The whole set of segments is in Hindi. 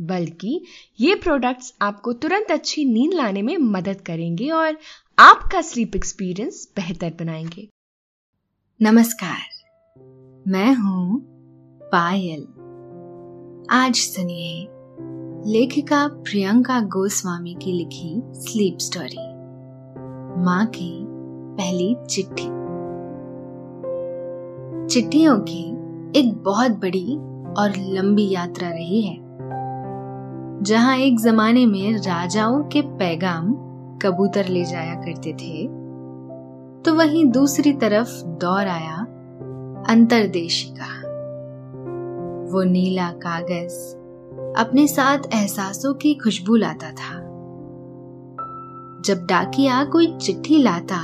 बल्कि ये प्रोडक्ट्स आपको तुरंत अच्छी नींद लाने में मदद करेंगे और आपका स्लीप एक्सपीरियंस बेहतर बनाएँगे। नमस्कार, मैं हूँ पायल। आज सुनिए लेखिका प्रियंका गोस्वामी की लिखी स्लीप स्टोरी माँ की पहली चिट्ठी। चिट्ठियों की एक बहुत बड़ी और लंबी यात्रा रही है। जहाँ एक जमाने में राजाओं के पैगाम कबूतर ले जाया करते थे तो वहीं दूसरी तरफ़ दौर आया अंतरदेशी का। वो नीला कागज़ अपने साथ एहसासों की खुशबू लाता था। जब डाकिया कोई चिट्ठी लाता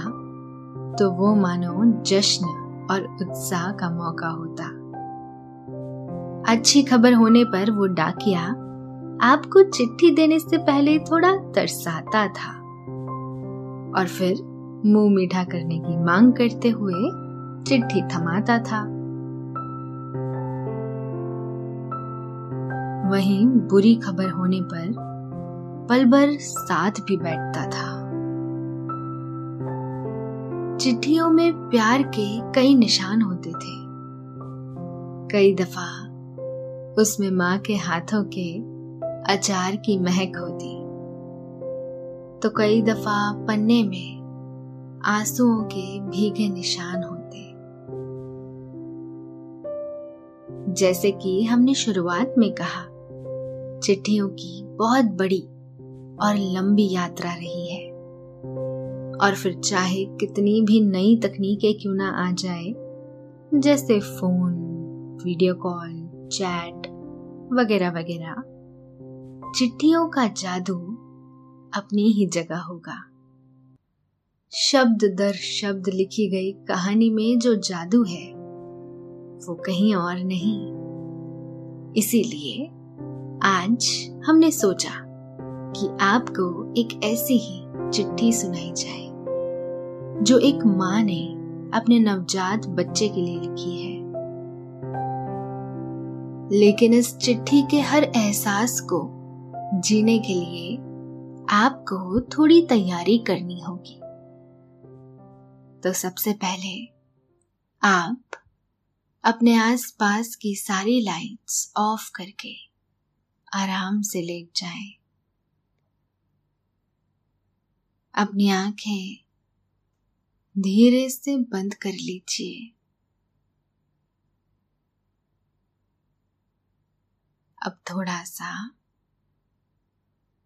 तो वो मानो जश्न और उत्साह का मौका होता। अच्छी खबर होने पर वो डाकिया आपको चिट्ठी देने से पहले थोड़ा तरसाता था। और फिर मुँह मीठा करने की मांग करते हुए चिट्ठी थमाता था। वहीं बुरी खबर होने पर पल भर साथ भी बैठता था। चिट्ठियों में प्यार के कई निशान होते थे। कई दफ़ा उसमें माँ के हाथों के अचार की महक होती। तो कई दफ़ा पन्ने में आंसुओं के भीगे निशान होते। जैसे कि हमने शुरुआत में कहा, चिट्ठियों की बहुत बड़ी और लंबी यात्रा रही है। और फिर चाहे कितनी भी नई तकनीकें क्यों ना आ जाए, जैसे फ़ोन, वीडियो कॉल, चैट, वगैरह वगैरह। चिट्ठियों का जादू अपनी ही जगह होगा। शब्द दर शब्द लिखी गई कहानी में जो जादू है, वो कहीं और नहीं। इसीलिए आज हमने सोचा कि आपको एक ऐसी ही चिट्ठी सुनाई जाए, जो एक माँ ने अपने नवजात बच्चे के लिए लिखी है। लेकिन इस चिट्ठी के हर एहसास को जीने के लिए आपको थोड़ी तैयारी करनी होगी तो सबसे पहले आप अपने आसपास की सारी लाइट्स ऑफ़ करके आराम से लेट जाएँ। अपनी आँखें धीरे से बंद कर लीजिए अब थोड़ा सा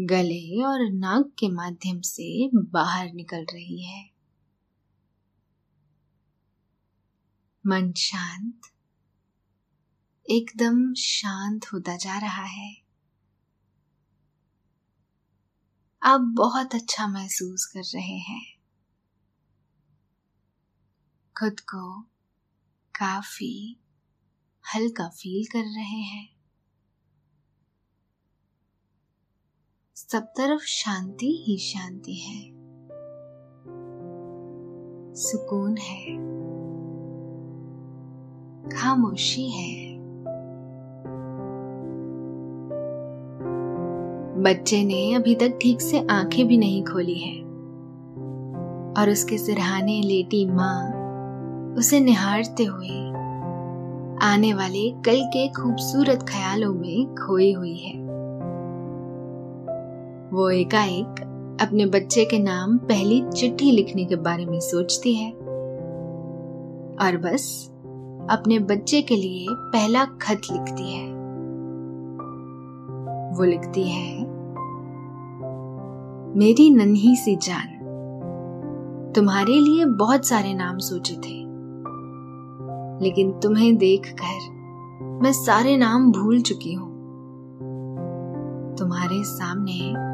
गले और नाक के माध्यम से बाहर निकल रही है। मन शांत, एकदम शांत होता जा रहा है। आप बहुत अच्छा महसूस कर रहे हैं। खुद को काफ़ी, हल्का फील कर रहे हैं। सब तरफ़ शांति ही शांति है। सुकून है। खामोशी है। बच्चे ने अभी तक ठीक से आँखें भी नहीं खोली है। और उसके सिरहाने लेटी माँ, उसे निहारते हुए आने वाले कल के खूबसूरत ख्यालों में खोई हुई है। वो एकाएक अपने बच्चे के नाम पहली चिट्ठी लिखने के बारे में सोचती है। और बस अपने बच्चे के लिए पहला खत लिखती है। वो लिखती है, मेरी नन्ही सी जान, तुम्हारे लिए बहुत सारे नाम सोचे थे, लेकिन तुम्हें देखकर मैं सारे नाम भूल चुकी हूँ। तुम्हारे सामने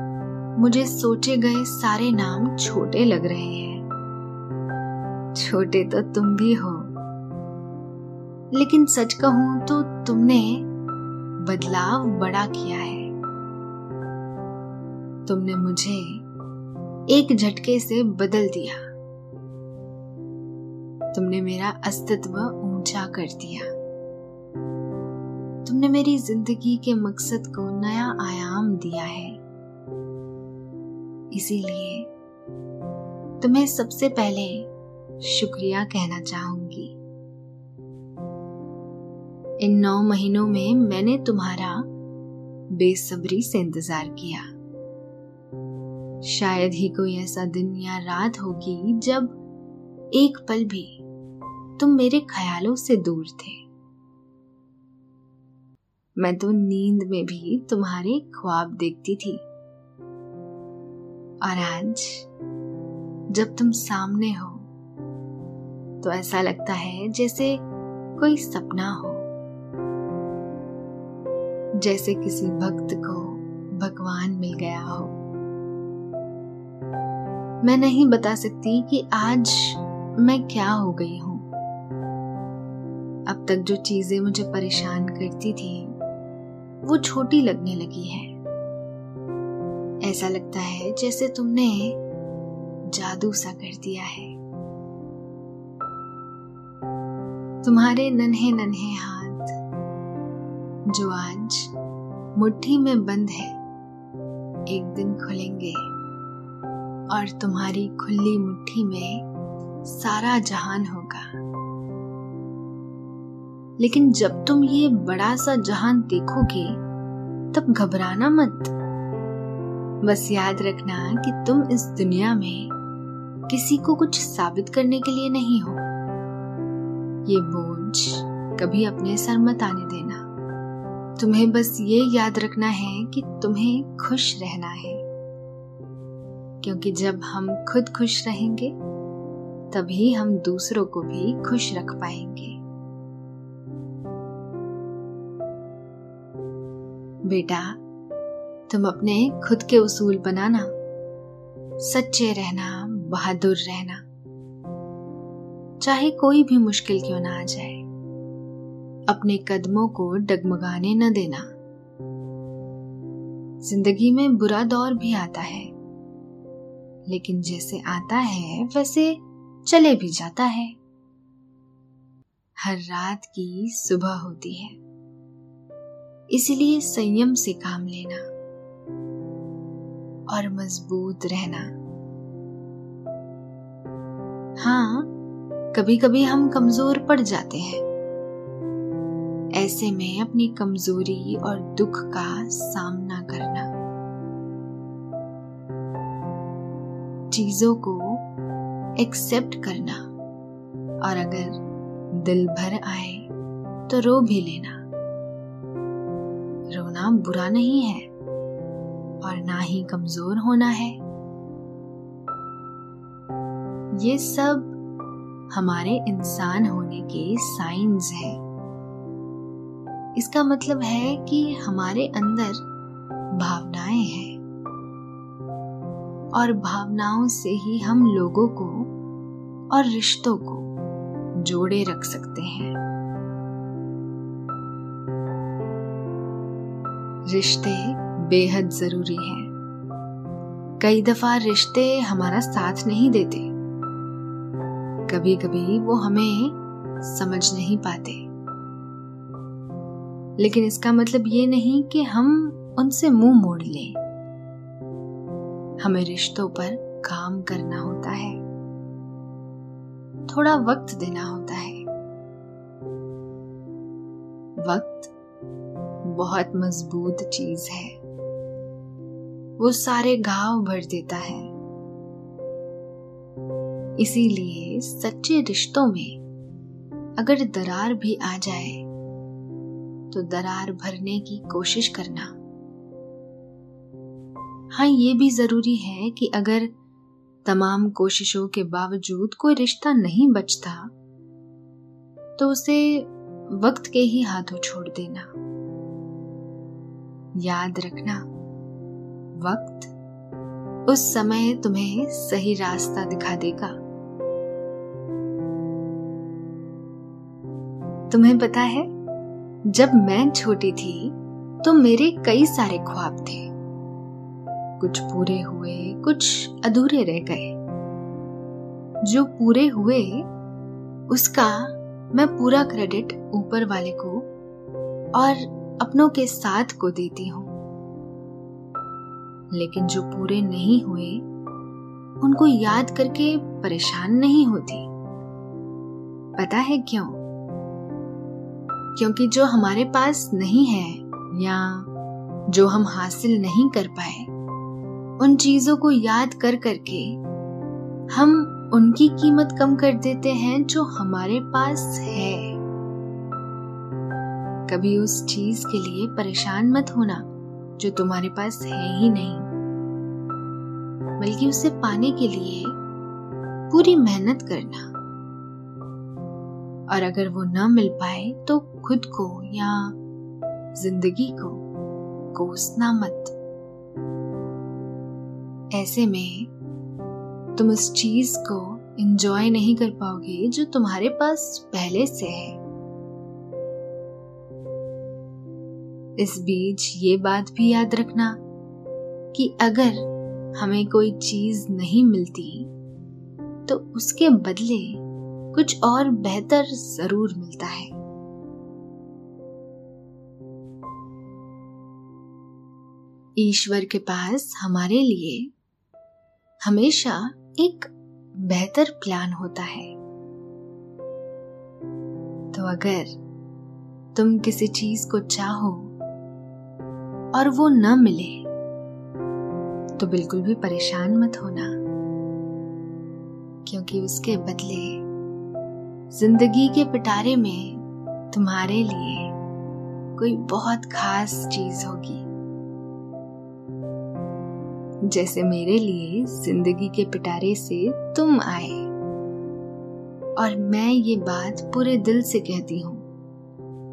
मुझे सोचे गए सारे नाम छोटे लग रहे हैं। छोटे तो तुम भी हो। लेकिन सच कहूँ तो तुमने बदलाव बड़ा किया है। तुमने मुझे एक झटके से बदल दिया। तुमने मेरा अस्तित्व ऊँचा कर दिया। तुमने मेरी ज़िंदगी के मकसद को नया आयाम दिया है। इसीलिए तुम्हें सबसे पहले शुक्रिया कहना चाहूँगी। इन नौ महीनों में मैंने तुम्हारा बेसब्री से इंतज़ार किया। शायद ही कोई ऐसा दिन या रात होगी जब एक पल भी तुम मेरे ख्यालों से दूर थे। मैं तो नींद में भी तुम्हारे ख्वाब देखती थी। और आज जब तुम सामने हो तो ऐसा लगता है जैसे कोई सपना हो। जैसे किसी भक्त को भगवान मिल गया हो। मैं नहीं बता सकती कि आज मैं क्या हो गई हूँ। अब तक जो चीज़ें मुझे परेशान करती थी, वो छोटी लगने लगी है। ऐसा लगता है जैसे तुमने जादू सा कर दिया है। तुम्हारे नन्हे नन्हे हाथ, जो आज मुट्ठी में बंद है, एक दिन खुलेंगे। और तुम्हारी खुली मुट्ठी में सारा जहान होगा। लेकिन जब तुम ये बड़ा सा जहान देखोगे, तब घबराना मत। बस याद रखना कि तुम इस दुनिया में किसी को कुछ साबित करने के लिए नहीं हो। ये बोझ कभी अपने सर मत आने देना। तुम्हें बस ये याद रखना है कि तुम्हें खुश रहना है। क्योंकि जब हम खुद खुश रहेंगे, तभी हम दूसरों को भी खुश रख पाएँगे। बेटा तुम अपने खुद के उसूल बनाना। सच्चे रहना, बहादुर रहना। चाहे कोई भी मुश्किल क्यों ना आ जाए, अपने कदमों को डगमगाने न देना। ज़िंदगी में बुरा दौर भी आता है, लेकिन जैसे आता है, वैसे चले भी जाता है। हर रात की सुबह होती है, इसलिए संयम से काम लेना। और मज़बूत रहना। हाँ कभी कभी हम कमज़ोर पड़ जाते हैं। ऐसे में अपनी कमज़ोरी और दुख का सामना करना। चीज़ों को एक्सेप्ट करना और अगर दिल भर आए तो रो भी लेना। रोना बुरा नहीं है। और ना ही कमज़ोर होना है। ये सब हमारे इंसान होने के साइंस हैं। इसका मतलब है कि हमारे अंदर भावनाएँ हैं। और भावनाओं से ही हम लोगों को और रिश्तों को जोड़े रख सकते हैं। रिश्ते बेहद ज़रूरी है। कई दफ़ा रिश्ते हमारा साथ नहीं देते। कभी कभी वो हमें समझ नहीं पाते। लेकिन इसका मतलब ये नहीं कि हम उनसे मुँह मोड़ लें। हमें रिश्तों पर काम करना होता है। थोड़ा वक्त देना होता है। वक्त बहुत मज़बूत चीज़ है। वो सारे घाव भर देता है। इसीलिए सच्चे रिश्तों में अगर दरार भी आ जाए तो दरार भरने की कोशिश करना। हाँ ये भी ज़रूरी है कि अगर तमाम कोशिशों के बावजूद कोई रिश्ता नहीं बचता तो उसे वक्त के ही हाथों छोड़ देना। याद रखना। वक्त उस समय तुम्हें सही रास्ता दिखा देगा। तुम्हें पता है, जब मैं छोटी थी तो मेरे कई सारे ख्वाब थे। कुछ पूरे हुए, कुछ अधूरे रह गए। जो पूरे हुए, उसका मैं पूरा क्रेडिट ऊपर वाले को और अपनों के साथ को देती हूँ। लेकिन जो पूरे नहीं हुए, उनको याद करके परेशान नहीं होती। पता है क्यों? क्योंकि जो हमारे पास नहीं है या जो हम हासिल नहीं कर पाए, उन चीज़ों को याद कर करके हम उनकी कीमत कम कर देते हैं जो हमारे पास है। कभी उस चीज़ के लिए परेशान मत होना जो तुम्हारे पास है ही नहीं। बल्कि उसे पाने के लिए पूरी मेहनत करना। और अगर वो न मिल पाए तो खुद को या ज़िंदगी को कोसना मत। ऐसे में तुम उस चीज़ को एंजॉय नहीं कर पाओगे, जो तुम्हारे पास पहले से है। इस बीच ये बात भी याद रखना कि अगर हमें कोई चीज़ नहीं मिलती तो उसके बदले कुछ और बेहतर ज़रूर मिलता है। ईश्वर के पास हमारे लिए हमेशा एक बेहतर प्लान होता है। तो अगर तुम किसी चीज़ को चाहो और वो न मिले तो बिल्कुल भी परेशान मत होना, क्योंकि उसके बदले ज़िंदगी के पिटारे में तुम्हारे लिए कोई बहुत खास चीज़ होगी। जैसे मेरे लिए ज़िंदगी के पिटारे से तुम आए, और मैं ये बात पूरे दिल से कहती हूँ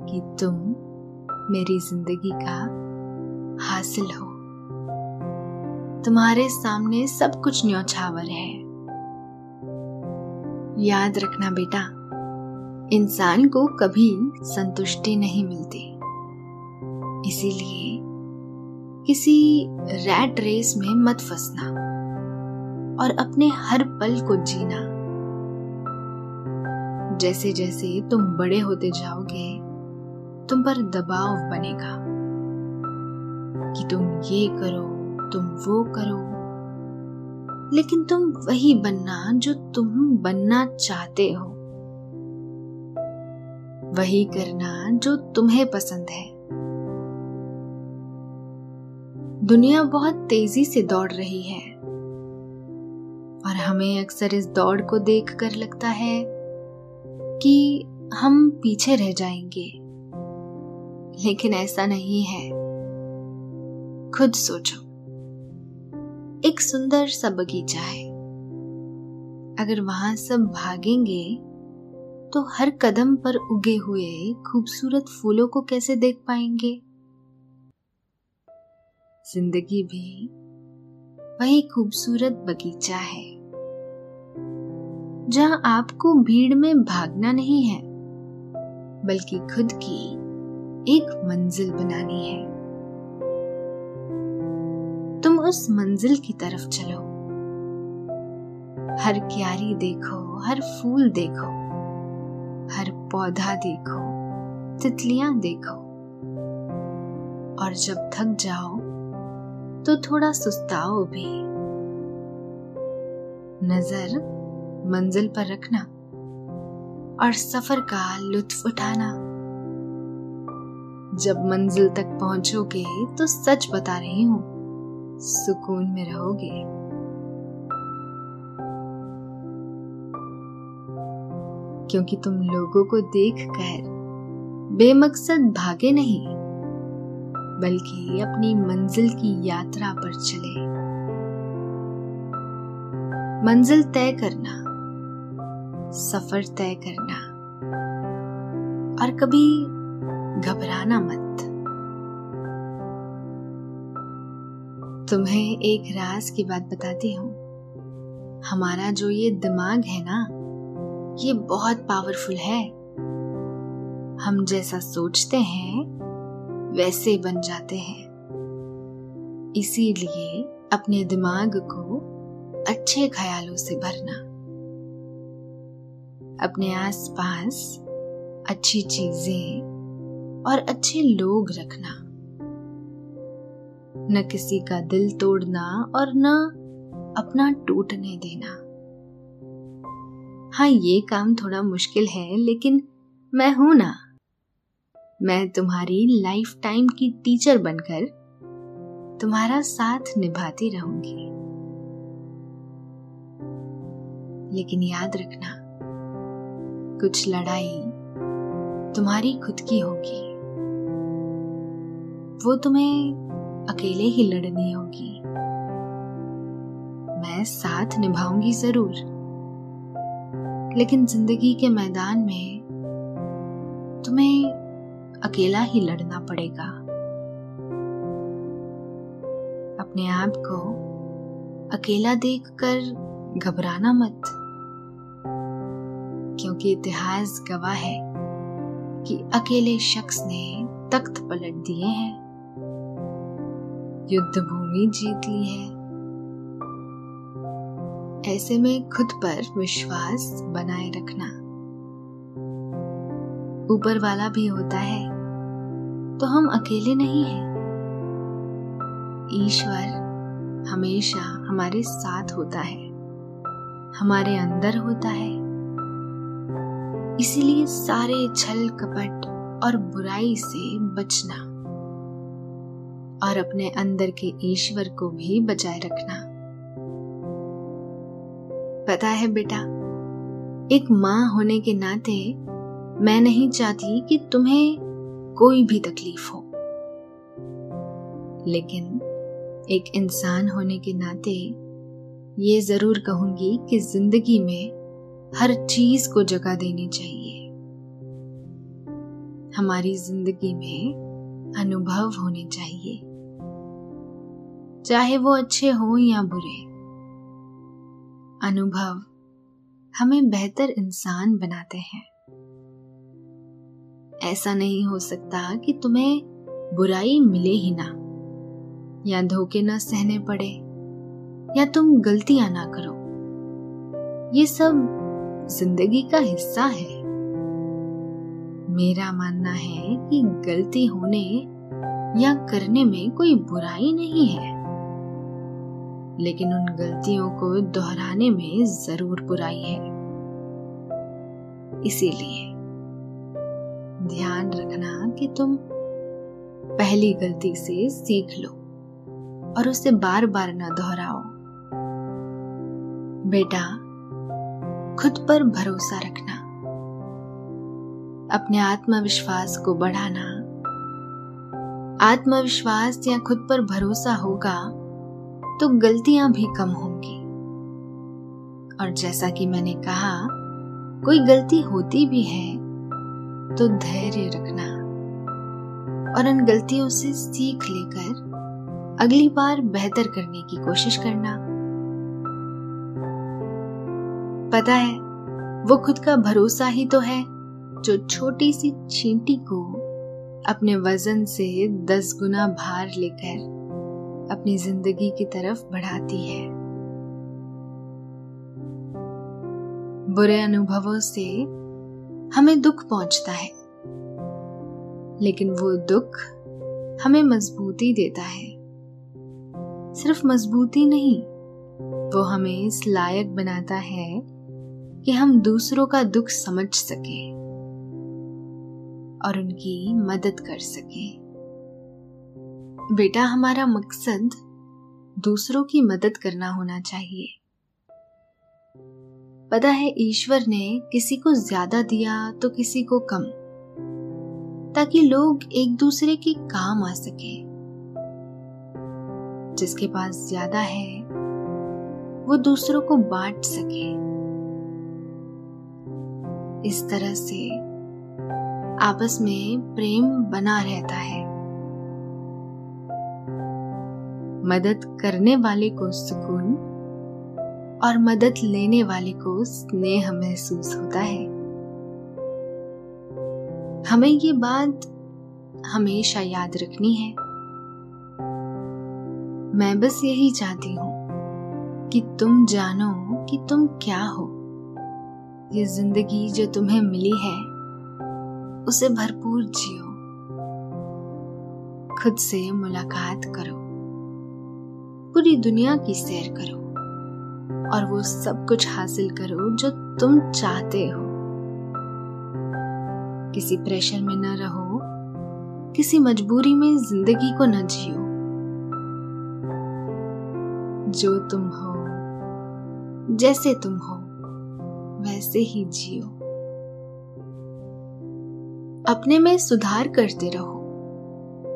कि तुम मेरी ज़िंदगी का हासिल हो। तुम्हारे सामने सब कुछ न्योछावर है। याद रखना बेटा, इंसान को कभी संतुष्टि नहीं मिलती। इसीलिए किसी रैट रेस में मत फंसना और अपने हर पल को जीना। जैसे जैसे तुम बड़े होते जाओगे, तुम पर दबाव बनेगा कि तुम ये करो तुम वो करो। लेकिन तुम वही बनना जो तुम बनना चाहते हो। वही करना जो तुम्हें पसंद है। दुनिया बहुत तेज़ी से दौड़ रही है। और हमें अक्सर इस दौड़ को देखकर लगता है कि हम पीछे रह जाएँगे। लेकिन ऐसा नहीं है। खुद सोचो। एक सुंदर सा बगीचा है। अगर वहाँ सब भागेंगे तो हर कदम पर उगे हुए खूबसूरत फूलों को कैसे देख पाएँगे? ज़िंदगी भी वही खूबसूरत बगीचा है, जहाँ आपको भीड़ में भागना नहीं है, बल्कि खुद की एक मंजिल बनानी है। उस मंजिल की तरफ़ चलो। हर क्यारी देखो, हर फूल देखो, हर पौधा देखो, तितलियाँ देखो। और जब थक जाओ तो थोड़ा सुस्ताओ भी। नज़र मंजिल पर रखना और सफ़र का लुत्फ उठाना। जब मंजिल तक पहुंचोगे तो सच बता रही हूँ सुकून में रहोगे। क्योंकि तुम लोगों को देखकर बेमकसद भागे नहीं, बल्कि अपनी मंजिल की यात्रा पर चले। मंजिल तय करना, सफ़र तय करना, और कभी घबराना मत। तुम्हें एक राज की बात बताती हूँ। हमारा जो ये दिमाग है ना, ये बहुत पावरफुल है। हम जैसा सोचते हैं, वैसे बन जाते हैं। इसीलिए अपने दिमाग को अच्छे ख्यालों से भरना। अपने आसपास अच्छी चीज़ें और अच्छे लोग रखना। न किसी का दिल तोड़ना और न अपना टूटने देना। हाँ ये काम थोड़ा मुश्किल है, लेकिन मैं हूँ ना। मैं तुम्हारी लाइफ टाइम की टीचर बनकर तुम्हारा साथ निभाती रहूँगी। लेकिन याद रखना, कुछ लड़ाई तुम्हारी खुद की होगी। वो तुम्हें अकेले ही लड़नी होगी। मैं साथ निभाऊँगी ज़रूर। लेकिन ज़िंदगी के मैदान में तुम्हें अकेला ही लड़ना पड़ेगा। अपने आप को अकेला देखकर घबराना मत, क्योंकि इतिहास गवाह है कि अकेले शख्स ने तख्त पलट दिए हैं। युद्ध भूमि जीत ली है। ऐसे में खुद पर विश्वास बनाए रखना। ऊपर वाला भी होता है तो हम अकेले नहीं हैं। ईश्वर हमेशा हमारे साथ होता है, हमारे अंदर होता है। इसीलिए सारे छल कपट और बुराई से बचना। और अपने अंदर के ईश्वर को भी बचाए रखना। पता है बेटा, एक माँ होने के नाते मैं नहीं चाहती कि तुम्हें कोई भी तकलीफ़ हो। लेकिन एक इंसान होने के नाते ये ज़रूर कहूँगी कि ज़िंदगी में हर चीज़ को जगह देनी चाहिए। हमारी ज़िंदगी में अनुभव होने चाहिए। चाहे वो अच्छे हो या बुरे। अनुभव हमें बेहतर इंसान बनाते हैं। ऐसा नहीं हो सकता कि तुम्हें बुराई मिले ही ना, या धोखे ना सहने पड़े, या तुम गलतियाँ ना करो। ये सब ज़िंदगी का हिस्सा है। मेरा मानना है कि गलती होने या करने में कोई बुराई नहीं है। लेकिन उन गलतियों को दोहराने में ज़रूर बुराई है। इसीलिए ध्यान रखना कि तुम पहली गलती से सीख लो और उसे बार बार ना दोहराओ। बेटा, खुद पर भरोसा रखना। अपने आत्मविश्वास को बढ़ाना। आत्मविश्वास या खुद पर भरोसा होगा तो गलतियाँ भी कम होंगी। और जैसा कि मैंने कहा, कोई गलती होती भी है तो धैर्य रखना। और उन गलतियों से सीख लेकर अगली बार बेहतर करने की कोशिश करना। पता है, वो खुद का भरोसा ही तो है, जो छोटी सी चींटी को अपने वज़न से दस गुना भार लेकर अपनी ज़िंदगी की तरफ़ बढ़ाती है। बुरे अनुभवों से हमें दुख पहुँचता है, लेकिन वो दुख हमें मजबूती देता है। सिर्फ़ मजबूती नहीं, वो हमें इस लायक बनाता है कि हम दूसरों का दुख समझ सके और उनकी मदद कर सके। बेटा, हमारा मकसद दूसरों की मदद करना होना चाहिए। पता है, ईश्वर ने किसी को ज़्यादा दिया तो किसी को कम, ताकि लोग एक दूसरे के काम आ सके। जिसके पास ज़्यादा है, वो दूसरों को बांट सके। इस तरह से आपस में प्रेम बना रहता है। मदद करने वाले को सुकून और मदद लेने वाले को स्नेह महसूस होता है। हमें ये बात हमेशा याद रखनी है। मैं बस यही चाहती हूँ कि तुम जानो कि तुम क्या हो। ये ज़िंदगी जो तुम्हें मिली है, उसे भरपूर जियो। खुद से मुलाकात करो। पूरी दुनिया की सैर करो और वो सब कुछ हासिल करो जो तुम चाहते हो। किसी प्रेशर में न रहो, किसी मजबूरी में ज़िंदगी को न जियो। जो तुम हो, जैसे तुम हो, वैसे ही जियो। अपने में सुधार करते रहो,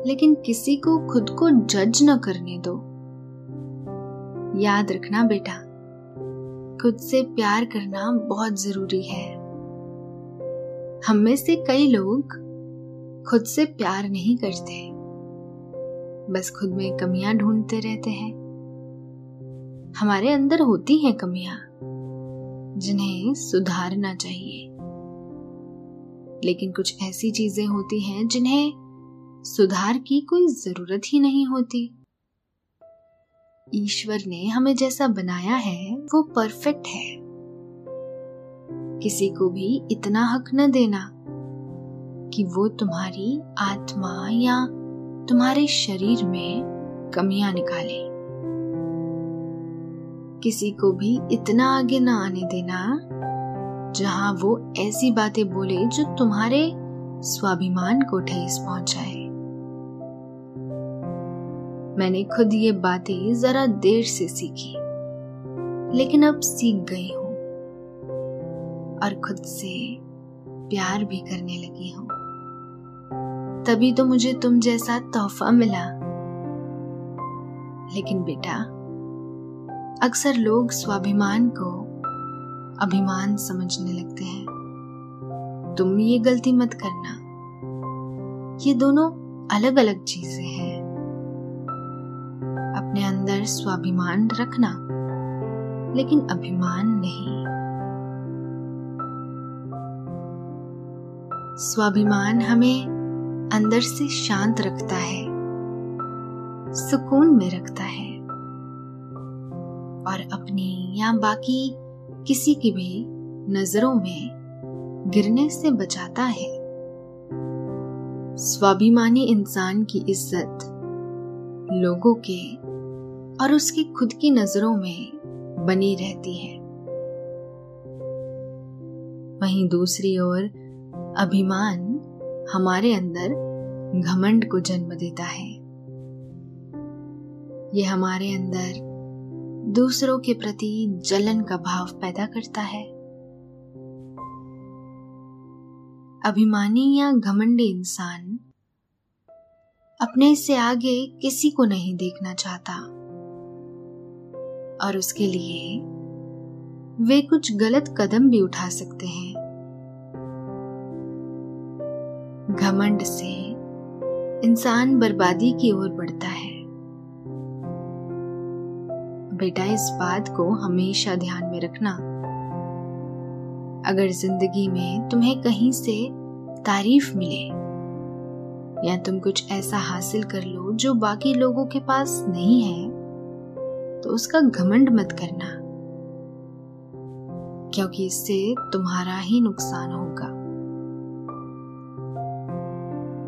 लेकिन किसी को खुद को जज न करने दो। याद रखना बेटा। खुद से प्यार करना बहुत ज़रूरी है। हम में से कई लोग खुद से प्यार नहीं करते। बस खुद में कमियाँ ढूंढते रहते हैं। हमारे अंदर होती हैं कमियाँ, जिन्हें सुधारना चाहिए। लेकिन कुछ ऐसी चीज़ें होती हैं जिन्हें सुधार की कोई ज़रूरत ही नहीं होती। ईश्वर ने हमें जैसा बनाया है, वो परफेक्ट है। किसी को भी इतना हक न देना कि वो तुम्हारी आत्मा या तुम्हारे शरीर में कमियाँ निकाले। किसी को भी इतना आगे ना आने देना जहाँ वो ऐसी बातें बोले जो तुम्हारे स्वाभिमान को ठेस पहुँचाए। मैंने खुद ये बातें जरा देर से सीखी, लेकिन अब सीख गई हूँ और खुद से प्यार भी करने लगी हूँ। तभी तो मुझे तुम जैसा तोहफा मिला। लेकिन बेटा, अक्सर लोग स्वाभिमान को अभिमान समझने लगते हैं। तुम ये गलती मत करना। ये दोनों अलग अलग चीज़ें हैं। अपने अंदर स्वाभिमान रखना, लेकिन अभिमान नहीं। स्वाभिमान हमें अंदर से शांत रखता है, सुकून में रखता है, और अपनी या बाकी किसी की भी नज़रों में गिरने से बचाता है। स्वाभिमानी इंसान की इज़्ज़त लोगों के और उसकी खुद की नज़रों में बनी रहती है। वहीं दूसरी ओर अभिमान हमारे अंदर घमंड को जन्म देता है। ये हमारे अंदर दूसरों के प्रति जलन का भाव पैदा करता है। अभिमानी या घमंडी इंसान अपने से आगे किसी को नहीं देखना चाहता। और उसके लिए वे कुछ गलत कदम भी उठा सकते हैं। घमंड से इंसान बर्बादी की ओर बढ़ता है। बेटा, इस बात को हमेशा ध्यान में रखना। अगर ज़िंदगी में तुम्हें कहीं से तारीफ़ मिले या तुम कुछ ऐसा हासिल कर लो जो बाकी लोगों के पास नहीं है तो उसका घमंड मत करना, क्योंकि इससे तुम्हारा ही नुकसान होगा।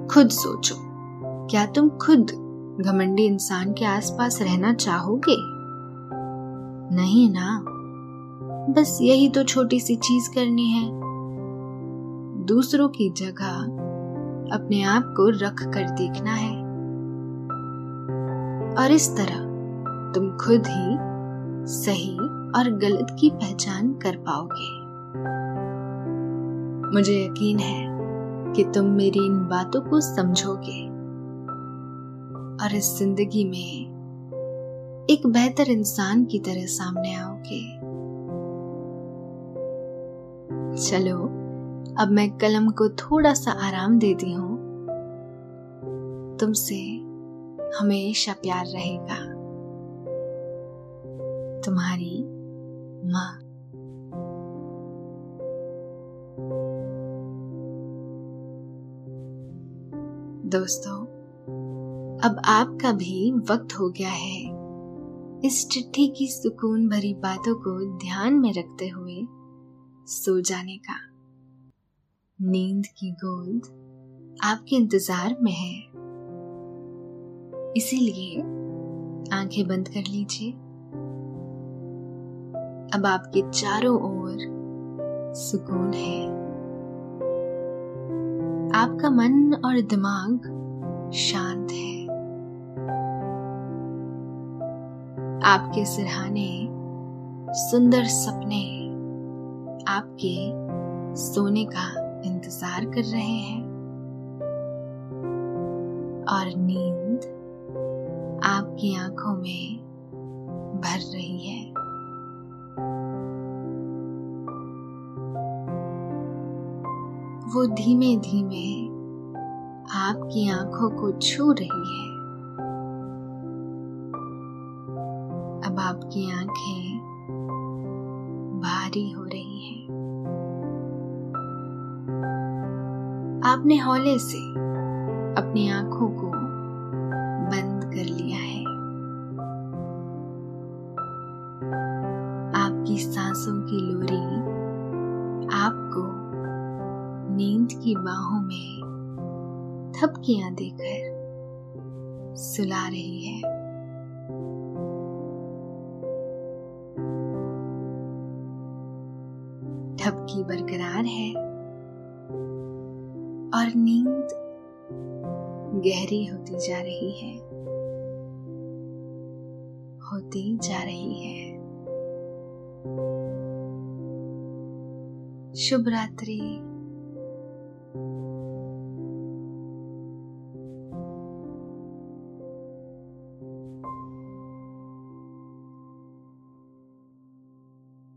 खुद सोचो, क्या तुम खुद घमंडी इंसान के आसपास रहना चाहोगे? नहीं ना। बस यही तो छोटी सी चीज़ करनी है। दूसरों की जगह अपने आप को रख कर देखना है। और इस तरह तुम खुद ही सही और गलत की पहचान कर पाओगे। मुझे यकीन है कि तुम मेरी इन बातों को समझोगे और इस ज़िंदगी में एक बेहतर इंसान की तरह सामने आओगे। चलो, अब मैं कलम को थोड़ा सा आराम देती हूँ। तुमसे हमेशा प्यार रहेगा। तुम्हारी माँ। दोस्तों, अब आपका भी वक्त हो गया है इस चिट्ठी की सुकून भरी बातों को ध्यान में रखते हुए सो जाने का। नींद की गोद आपके इंतज़ार में है। इसीलिए आँखें बंद कर लीजिए। अब आपके चारों ओर सुकून है। आपका मन और दिमाग शांत है। आपके सिरहाने सुंदर सपने आपके सोने का इंतज़ार कर रहे हैं। और नींद आपकी आँखों में भर रही है। वो धीमे धीमे आपकी आँखों को छू रही है अब आपकी आँखें भारी हो रही हैं। आपने हौले से अपनी आँखों को बंद कर लिया है आपकी सांसों की लोरी की बाहों में थपकियाँ देकर सुला रही है। ठपकी बरकरार है और नींद गहरी होती जा रही है, होती जा रही है। शुभ रात्रि।